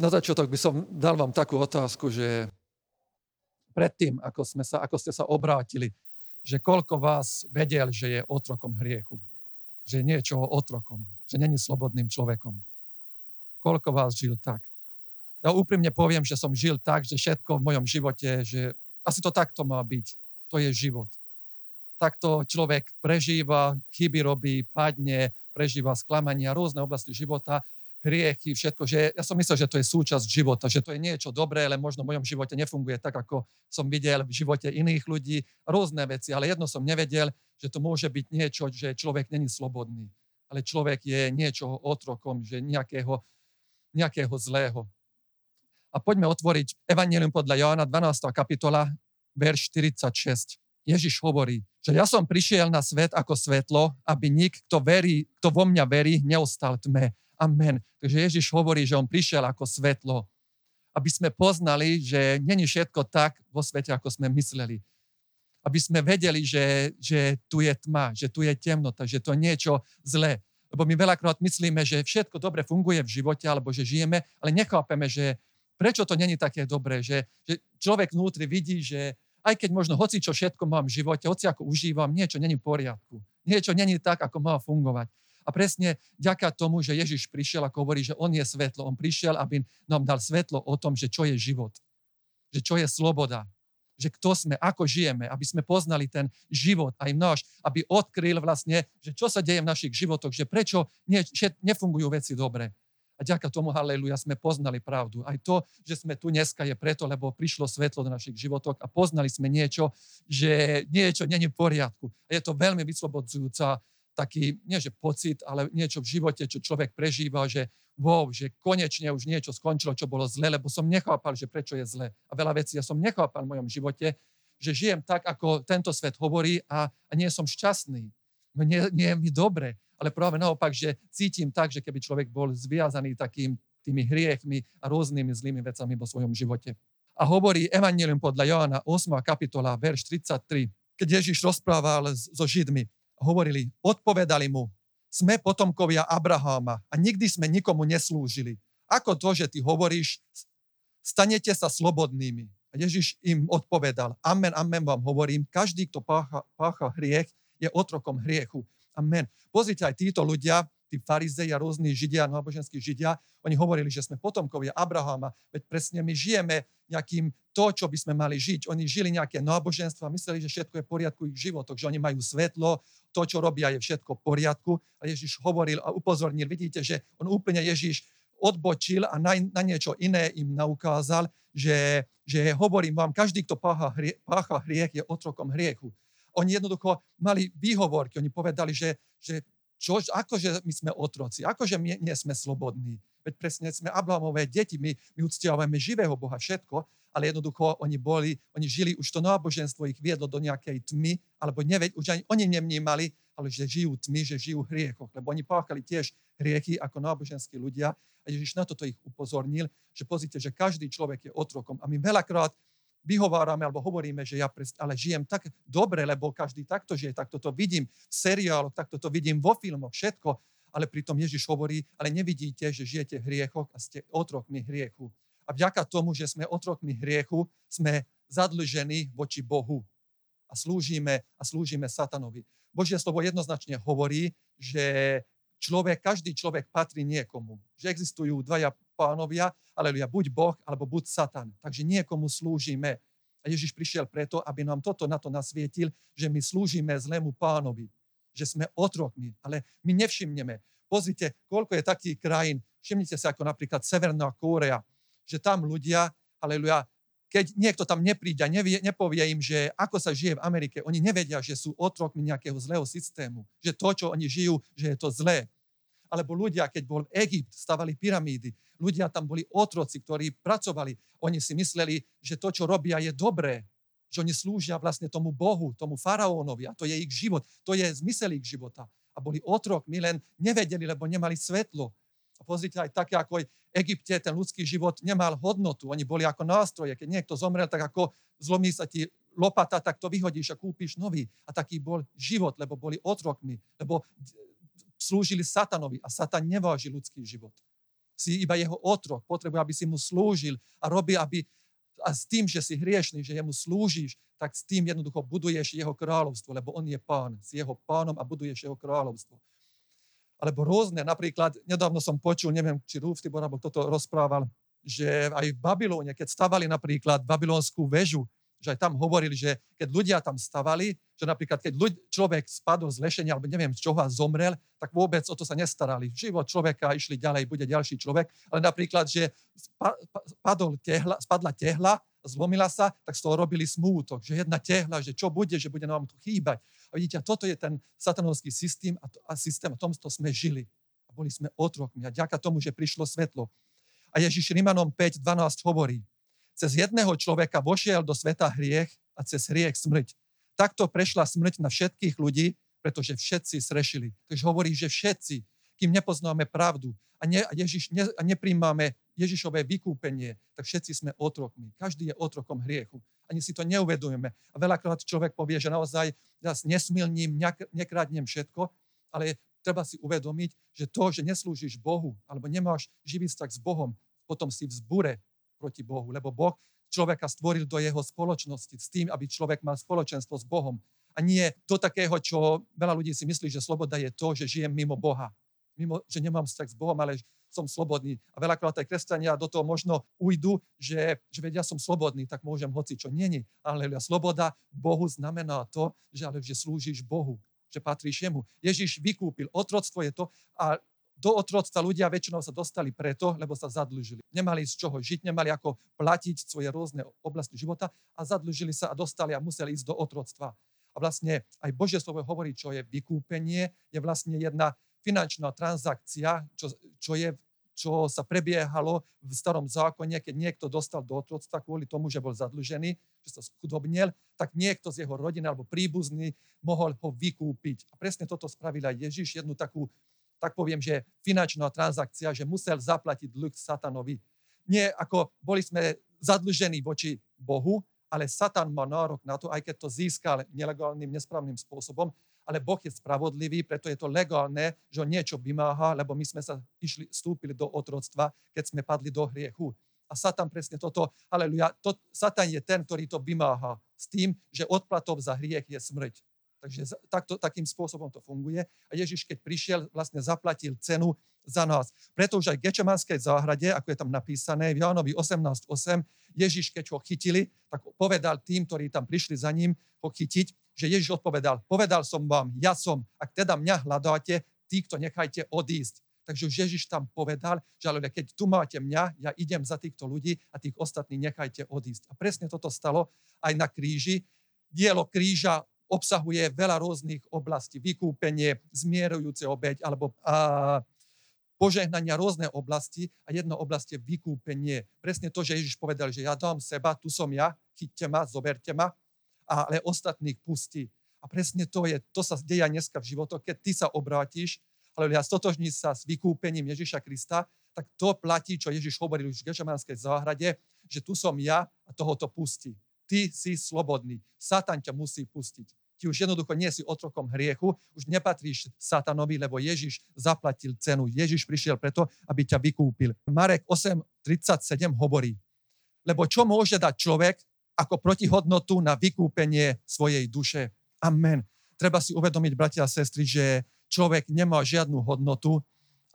na začiatok by som dal vám takú otázku, že predtým, ako, sme sa, ako ste sa obrátili, že koľko vás vedel, že je otrokom hriechu, že je niečoho otrokom, že není slobodným človekom. Koľko vás žil tak? Ja úprimne poviem, že som žil tak, že všetko v mojom živote, že asi to takto má byť. To je život. Takto človek prežíva, chyby robí, padne, prežíva sklamania, rôzne oblasti života hriechy, všetko, že ja som myslel, že to je súčasť života, že to je niečo dobré, ale možno v mojom živote nefunguje tak, ako som videl v živote iných ľudí, rôzne veci, ale jedno som nevedel, že to môže byť niečo, že človek není slobodný, ale človek je niečoho otrokom, že nejakého, nejakého zlého. A poďme otvoriť Evangelium podľa Joana 12. kapitola, verš 46. Ježiš hovorí, že ja som prišiel na svet ako svetlo, aby nik, kto, verí, kto vo mňa verí, neostal tme. Amen. Takže Ježiš hovorí, že on prišiel ako svetlo, aby sme poznali, že není všetko tak vo svete, ako sme mysleli. Aby sme vedeli, že, že tu je tma, že tu je temnota, že to niečo zlé. Lebo my veľakrát myslíme, že všetko dobre funguje v živote, alebo že žijeme, ale nechápeme, že prečo to není také dobré, že, že človek vnútri vidí, že aj keď možno hoci čo všetko mám v živote, hoci ako užívam, niečo není v poriadku. Niečo není tak, ako má fungovať. A presne ďaká tomu, že Ježiš prišiel, ako hovorí, že on je svetlo. On prišiel, aby nám dal svetlo o tom, že čo je život. Že čo je sloboda. Že kto sme, ako žijeme, aby sme poznali ten život aj náš, aby odkryl vlastne, že čo sa deje v našich životoch, že prečo že nefungujú veci dobre. A ďaká tomu, haleluja, sme poznali pravdu. Aj to, že sme tu dneska je preto, lebo prišlo svetlo do našich životov a poznali sme niečo, že niečo není v poriadku. A je to veľmi vyslobodzujúca taký, nie že pocit, ale niečo v živote, čo človek prežíva, že wow, že konečne už niečo skončilo, čo bolo zle, lebo som nechápal, že prečo je zle. A veľa vecí ja som nechápal v mojom živote, že žijem tak, ako tento svet hovorí a, a nie som šťastný. No nie, nie je mi dobre, ale práve naopak, že cítim tak, že keby človek bol zviazaný takým tými hriechmi a rôznymi zlými vecami vo svojom živote. A hovorí Evangelium podľa Joana 8. kapitola, verš 33, keď Ježiš rozprával so Židmi hovorili, odpovedali mu, sme potomkovia Abraháma a nikdy sme nikomu neslúžili. Ako to, že ty hovoríš, stanete sa slobodnými. A Ježiš im odpovedal, amen, amen vám hovorím, každý, kto pácha, pácha hriech, je otrokom hriechu. Amen. Pozrite, aj títo ľudia tí farizei a rôzni židia, náboženskí židia, oni hovorili, že sme potomkovia Abrahama, veď presne my žijeme nejakým to, čo by sme mali žiť. Oni žili nejaké náboženstvo a mysleli, že všetko je v poriadku ich životoch, že oni majú svetlo, to, čo robia, je všetko v poriadku. A Ježiš hovoril a upozornil, vidíte, že on úplne Ježiš odbočil a na, na niečo iné im naukázal, že, že hovorím vám, každý, kto pácha, hrie, pácha hriech, je otrokom hriechu. Oni jednoducho mali výhovorky, oni povedali, že, že čo, akože my sme otroci, akože my nie sme slobodní. Veď presne sme Abrahamové deti, my, my uctievame živého Boha všetko, ale jednoducho oni boli, oni žili, už to náboženstvo ich viedlo do nejakej tmy, alebo neveď, už ani oni nevnímali, ale že žijú tmy, že žijú hriechoch, lebo oni páchali tiež hriechy ako náboženskí ľudia a Ježiš na toto ich upozornil, že pozrite, že každý človek je otrokom a my veľakrát vyhovárame alebo hovoríme, že ja pres, ale žijem tak dobre, lebo každý takto žije, takto to vidím v seriáloch, takto to vidím vo filmoch, všetko, ale pritom Ježiš hovorí, ale nevidíte, že žijete v hriechoch a ste otrokmi hriechu. A vďaka tomu, že sme otrokmi hriechu, sme zadlžení voči Bohu a slúžime a slúžime satanovi. Božie slovo jednoznačne hovorí, že človek, každý človek patrí niekomu. Že existujú dvaja pánovia, aleluja, buď Boh, alebo buď Satan. Takže niekomu slúžime. A Ježiš prišiel preto, aby nám toto na to nasvietil, že my slúžime zlému pánovi, že sme otrokmi, ale my nevšimneme. Pozrite, koľko je takých krajín, všimnite sa ako napríklad Severná Kórea, že tam ľudia, aleluja, keď niekto tam nepríde a nevie, nepovie im, že ako sa žije v Amerike, oni nevedia, že sú otrokmi nejakého zlého systému, že to, čo oni žijú, že je to zlé. Alebo ľudia, keď bol Egypt, stavali pyramídy, ľudia tam boli otroci, ktorí pracovali. Oni si mysleli, že to, čo robia, je dobré. Že oni slúžia vlastne tomu Bohu, tomu faraónovi a to je ich život, to je zmysel ich života. A boli otrokmi, len nevedeli, lebo nemali svetlo. A pozrite, aj také ako v Egypte ten ľudský život nemal hodnotu. Oni boli ako nástroje. Keď niekto zomrel, tak ako zlomí sa ti lopata, tak to vyhodíš a kúpiš nový. A taký bol život, lebo boli otrokmi, lebo slúžili satanovi a satan neváži ľudský život. Si iba jeho otrok, potrebuje, aby si mu slúžil a robí, aby a s tým, že si hriešný, že jemu slúžiš, tak s tým jednoducho buduješ jeho kráľovstvo, lebo on je pán. S jeho pánom a buduješ jeho kráľovstvo. Alebo rôzne, napríklad, nedávno som počul, neviem, či Rúf Tibor alebo toto rozprával, že aj v Babylóne, keď stavali napríklad babylonskú väžu, že aj tam hovorili, že keď ľudia tam stavali, že napríklad keď ľud, človek spadol z lešenia, alebo neviem z čoho a zomrel, tak vôbec o to sa nestarali. Život človeka išli ďalej, bude ďalší človek, ale napríklad, že spadol tehla, spadla tehla, zlomila sa, tak z toho robili smútok, že jedna tehla, že čo bude, že bude nám tu chýbať. A vidíte, toto je ten satanovský systém a, to, a systém, a tomto sme žili. A boli sme otrokmi. A ďaká tomu, že prišlo svetlo. A Ježiš Rimanom 5.12 hovorí, cez jedného človeka vošiel do sveta hriech a cez hriech smrť. Takto prešla smrť na všetkých ľudí, pretože všetci srešili. Takže hovorí, že všetci, kým nepoznáme pravdu a, ne, a, Ježiš, ne, a nepríjmame Ježišové vykúpenie, tak všetci sme otrokmi. Každý je otrokom hriechu. Ani si to neuvedujeme. A veľakrát človek povie, že naozaj ja nesmilním, nekradnem všetko, ale treba si uvedomiť, že to, že neslúžiš Bohu alebo nemáš živý vzťah s Bohom, potom si v proti Bohu, lebo Boh človeka stvoril do jeho spoločnosti s tým, aby človek mal spoločenstvo s Bohom. A nie do takého, čo veľa ľudí si myslí, že sloboda je to, že žijem mimo Boha. Mimo, že nemám vzťah s Bohom, ale som slobodný. A veľakrát aj kresťania do toho možno ujdu, že, že vedia, som slobodný, tak môžem hoci čo není. Ale sloboda Bohu znamená to, že ale že slúžiš Bohu, že patríš jemu. Ježiš vykúpil. Otroctvo je to a do otroctva ľudia väčšinou sa dostali preto, lebo sa zadlžili. Nemali z čoho žiť, nemali ako platiť svoje rôzne oblasti života a zadlžili sa a dostali a museli ísť do otroctva. A vlastne aj Božie slovo hovorí, čo je vykúpenie, je vlastne jedna finančná transakcia, čo, čo, je, čo sa prebiehalo v starom zákone, keď niekto dostal do otroctva kvôli tomu, že bol zadlžený, že sa schudobnil, tak niekto z jeho rodiny alebo príbuzný mohol ho vykúpiť. A presne toto spravil aj Ježiš, jednu takú tak poviem, že finančná transakcia, že musel zaplatiť dlh satanovi. Nie ako boli sme zadlžení voči Bohu, ale Satan má nárok na to, aj keď to získal nelegálnym, nesprávnym spôsobom, ale Boh je spravodlivý, preto je to legálne, že niečo vymáha, lebo my sme sa išli, vstúpili do otroctva, keď sme padli do hriechu. A Satan presne toto, aleluja, to, Satan je ten, ktorý to vymáha s tým, že odplatou za hriech je smrť. Takže takto, takým spôsobom to funguje. A Ježiš, keď prišiel, vlastne zaplatil cenu za nás. Preto už aj v Gečemanskej záhrade, ako je tam napísané v Jánovi 18.8, Ježiš, keď ho chytili, tak povedal tým, ktorí tam prišli za ním ho chytiť, že Ježiš odpovedal, povedal som vám, ja som, ak teda mňa hľadáte, týchto nechajte odísť. Takže už Ježiš tam povedal, že ale keď tu máte mňa, ja idem za týchto ľudí a tých ostatných nechajte odísť. A presne toto stalo aj na kríži. Dielo kríža obsahuje veľa rôznych oblastí. Vykúpenie, zmierujúce obeď alebo a, požehnania rôzne oblasti a jedna oblasť je vykúpenie. Presne to, že Ježiš povedal, že ja dám seba, tu som ja, chyťte ma, zoberte ma, ale ostatných pustí. A presne to je, to sa deje dneska v životoch, keď ty sa obrátiš, ale ja stotožní sa s vykúpením Ježiša Krista, tak to platí, čo Ježiš hovoril už v Gešemanskej záhrade, že tu som ja a tohoto pustí. Ty si slobodný. Satan ťa musí pustiť ti už jednoducho nie si otrokom hriechu, už nepatríš satanovi, lebo Ježiš zaplatil cenu. Ježiš prišiel preto, aby ťa vykúpil. Marek 8.37 hovorí, lebo čo môže dať človek ako protihodnotu na vykúpenie svojej duše? Amen. Treba si uvedomiť, bratia a sestry, že človek nemá žiadnu hodnotu,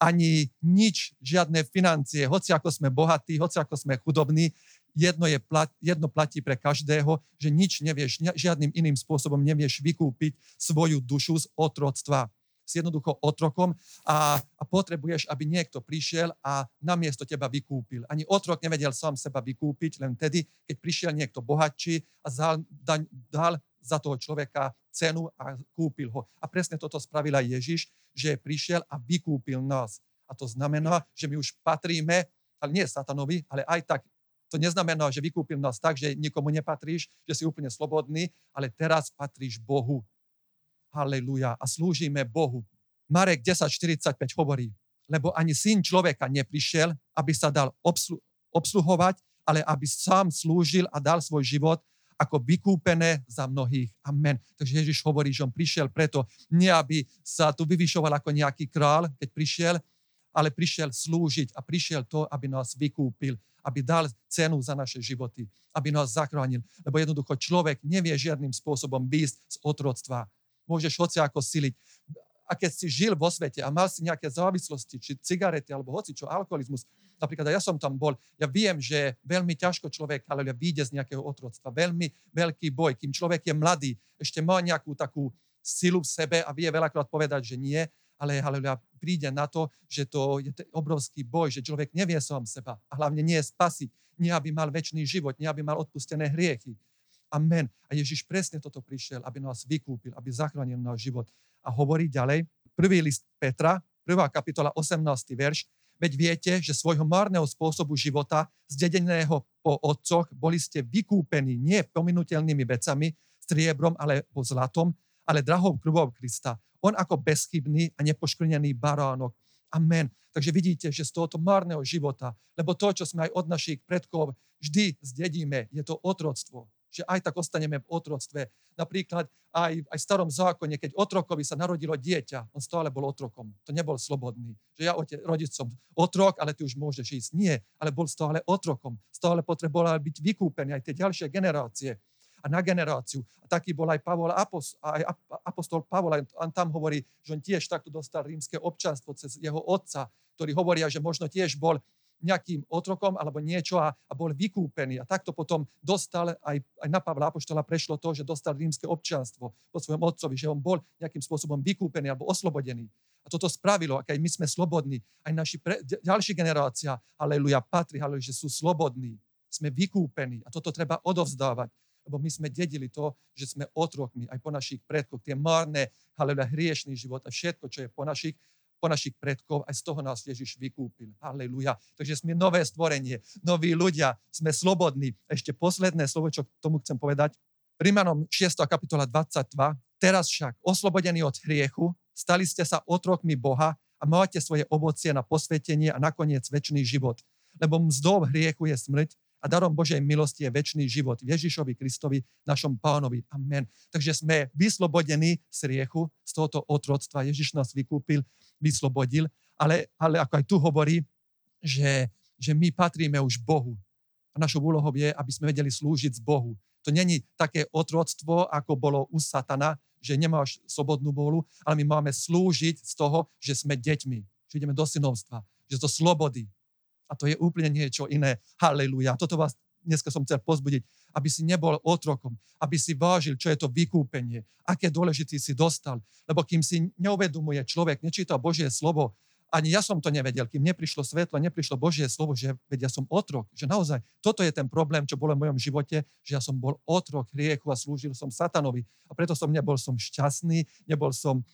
ani nič, žiadne financie, hoci ako sme bohatí, hoci ako sme chudobní, jedno, je, jedno platí pre každého, že nič nevieš, žiadnym iným spôsobom nevieš vykúpiť svoju dušu z otroctva. Si jednoducho otrokom a, a potrebuješ, aby niekto prišiel a namiesto teba vykúpil. Ani otrok nevedel sám seba vykúpiť, len tedy, keď prišiel niekto bohatší a zal, da, dal za toho človeka cenu a kúpil ho. A presne toto spravil aj Ježiš, že prišiel a vykúpil nás. A to znamená, že my už patríme, ale nie satanovi, ale aj tak to neznamená, že vykúpil nás tak, že nikomu nepatríš, že si úplne slobodný, ale teraz patríš Bohu. Halleluja. A slúžime Bohu. Marek 10.45 hovorí, lebo ani syn človeka neprišiel, aby sa dal obslu- obsluhovať, ale aby sám slúžil a dal svoj život ako vykúpené za mnohých. Amen. Takže Ježiš hovorí, že on prišiel preto, nie aby sa tu vyvyšoval ako nejaký král, keď prišiel, ale prišiel slúžiť a prišiel to, aby nás vykúpil, aby dal cenu za naše životy, aby nás zachránil. Lebo jednoducho človek nevie žiadnym spôsobom výjsť z otroctva. Môžeš hoci ako siliť. A keď si žil vo svete a mal si nejaké závislosti, či cigarety, alebo hoci čo, alkoholizmus, napríklad ja som tam bol, ja viem, že veľmi ťažko človek ale vyjde z nejakého otroctva. Veľmi veľký boj, kým človek je mladý, ešte má nejakú takú silu v sebe a vie veľakrát povedať, že nie, ale haleluja, príde na to, že to je obrovský boj, že človek nevie sám seba a hlavne nie je spasiť, nie aby mal väčší život, nie aby mal odpustené hriechy. Amen. A Ježiš presne toto prišiel, aby nás vykúpil, aby zachránil náš život. A hovorí ďalej, prvý list Petra, prvá kapitola, 18. verš, veď viete, že svojho márneho spôsobu života, zdedeného po otcoch, boli ste vykúpení nie pominutelnými vecami, striebrom, ale po zlatom, ale drahou krvou Krista. On ako bezchybný a nepoškvrnený baránok. Amen. Takže vidíte, že z tohoto marného života, lebo to, čo sme aj od našich predkov vždy zdedíme, je to otroctvo. Že aj tak ostaneme v otroctve. Napríklad aj, aj v starom zákone, keď otrokovi sa narodilo dieťa, on stále bol otrokom. To nebol slobodný. Že ja ote, rodič som otrok, ale ty už môžeš ísť. Nie, ale bol stále otrokom. Stále potreboval byť vykúpený aj tie ďalšie generácie a na generáciu. A taký bol aj Pavol, aj apostol Pavol, on tam hovorí, že on tiež takto dostal rímske občanstvo cez jeho otca, ktorý hovoria, že možno tiež bol nejakým otrokom alebo niečo a, a bol vykúpený. A takto potom dostal, aj, aj na Pavla Apoštola prešlo to, že dostal rímske občanstvo po svojom otcovi, že on bol nejakým spôsobom vykúpený alebo oslobodený. A toto spravilo, aj my sme slobodní, aj naši pre, ďalší generácia, aleluja, patrí, aleluja, že sú slobodní. Sme vykúpení a toto treba odovzdávať lebo my sme dedili to, že sme otrokmi aj po našich predkoch. Tie marné, haleluja, hriešný život a všetko, čo je po našich, po našich predkov, aj z toho nás Ježiš vykúpil. Haleluja. Takže sme nové stvorenie, noví ľudia, sme slobodní. Ešte posledné slovo, čo k tomu chcem povedať. Rímanom 6. kapitola 22. Teraz však, oslobodení od hriechu, stali ste sa otrokmi Boha a máte svoje ovocie na posvetenie a nakoniec väčší život. Lebo mzdou hriechu je smrť, a darom Božej milosti je väčší život Ježišovi Kristovi, našom pánovi. Amen. Takže sme vyslobodení z riechu, z tohoto otroctva. Ježiš nás vykúpil, vyslobodil, ale, ale ako aj tu hovorí, že, že my patríme už Bohu. A našou úlohou je, aby sme vedeli slúžiť z Bohu. To není také otroctvo, ako bolo u satana, že nemáš slobodnú vôľu, ale my máme slúžiť z toho, že sme deťmi, že ideme do synovstva, že to slobody, a to je úplne niečo iné. Halleluja. Toto vás dneska som chcel pozbudiť, aby si nebol otrokom, aby si vážil, čo je to vykúpenie, aké dôležitý si dostal. Lebo kým si neuvedomuje človek, nečíta Božie slovo, ani ja som to nevedel, kým neprišlo svetlo, neprišlo Božie slovo, že veď ja som otrok, že naozaj toto je ten problém, čo bolo v mojom živote, že ja som bol otrok hriechu a slúžil som satanovi. A preto som nebol som šťastný, nebol som,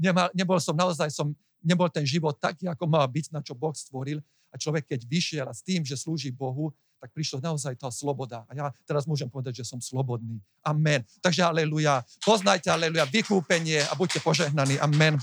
nemal, nebol som naozaj som, nebol ten život taký, ako má byť, na čo Boh stvoril. A človek, keď vyšiel a s tým, že slúži Bohu, tak prišla naozaj tá sloboda. A ja teraz môžem povedať, že som slobodný. Amen. Takže aleluja. Poznajte, aleluja, vykúpenie a buďte požehnaní. Amen.